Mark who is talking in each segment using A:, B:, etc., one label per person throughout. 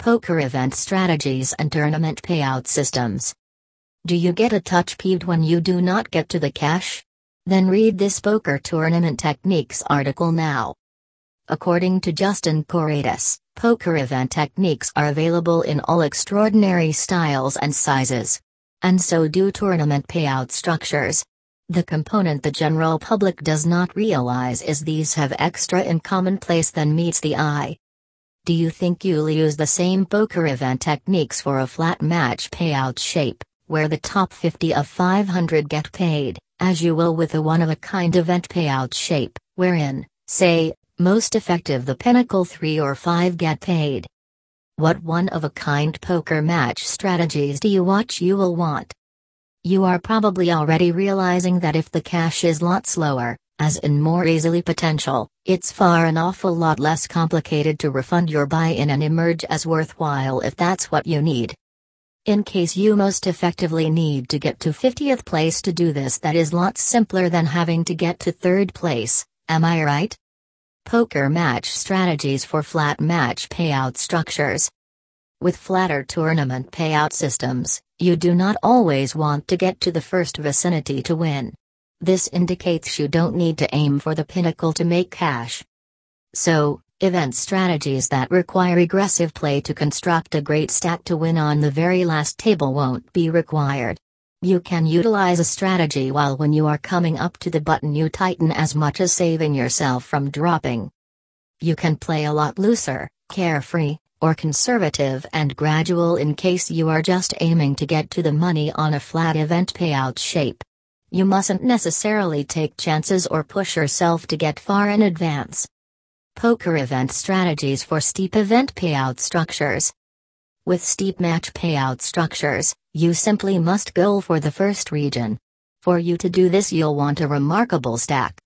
A: Poker event strategies and tournament payout systems. Do you get a touch peeved when you do not get to the cash? Then read this poker tournament techniques article now. According to Justin Corrades, poker event techniques are available in all extraordinary styles and sizes. And so do tournament payout structures. The component the general public does not realize is these have extra in commonplace than meets the eye. Do you think you'll use the same poker event techniques for a flat match payout shape, where the top 50 of 500 get paid, as you will with a one of a kind event payout shape, wherein, say, most effective the pinnacle 3 or 5 get paid? What one of a kind poker match strategies do you watch you will want? You are probably already realizing that if the cash is lot slower, as in more easily potential, it's far an awful lot less complicated to refund your buy-in and emerge as worthwhile if that's what you need. In case you most effectively need to get to 50th place to do this that is lots simpler than having to get to 3rd place, am I right? Poker match strategies for flat match payout structures. With flatter tournament payout systems, you do not always want to get to the first vicinity to win. This indicates you don't need to aim for the pinnacle to make cash. So, event strategies that require aggressive play to construct a great stack to win on the very last table won't be required. You can utilize a strategy while when you are coming up to the button you tighten as much as saving yourself from dropping. You can play a lot looser, carefree, or conservative and gradual in case you are just aiming to get to the money on a flat event payout shape. You mustn't necessarily take chances or push yourself to get far in advance. Poker event strategies for steep event payout structures. With steep match payout structures, you simply must go for the first region. For you to do this, you'll want a remarkable stack.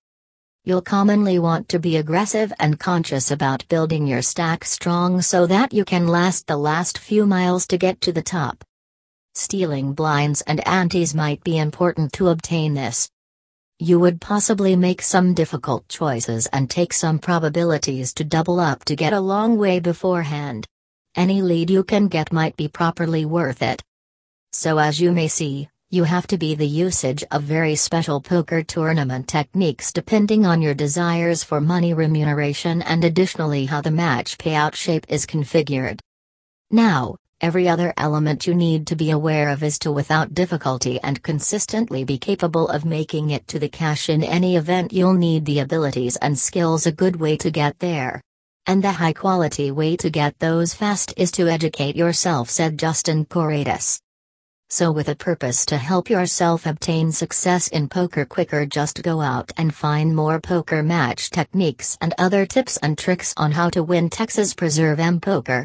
A: You'll commonly want to be aggressive and conscious about building your stack strong so that you can last the last few miles to get to the top. Stealing blinds and antes might be important to obtain this. You would possibly make some difficult choices and take some probabilities to double up to get a long way beforehand. Any lead you can get might be properly worth it. So, as you may see, you have to be the usage of very special poker tournament techniques depending on your desires for money remuneration and additionally how the match payout shape is configured. Now, Every other element you need to be aware of is to without difficulty and consistently be capable of making it to the cash in any event you'll need the abilities and skills a good way to get there. And the high quality way to get those fast is to educate yourself said Justin Corrades. So with a purpose to help yourself obtain success in poker quicker just go out and find more poker match techniques and other tips and tricks on how to win Texas Preserve M Poker.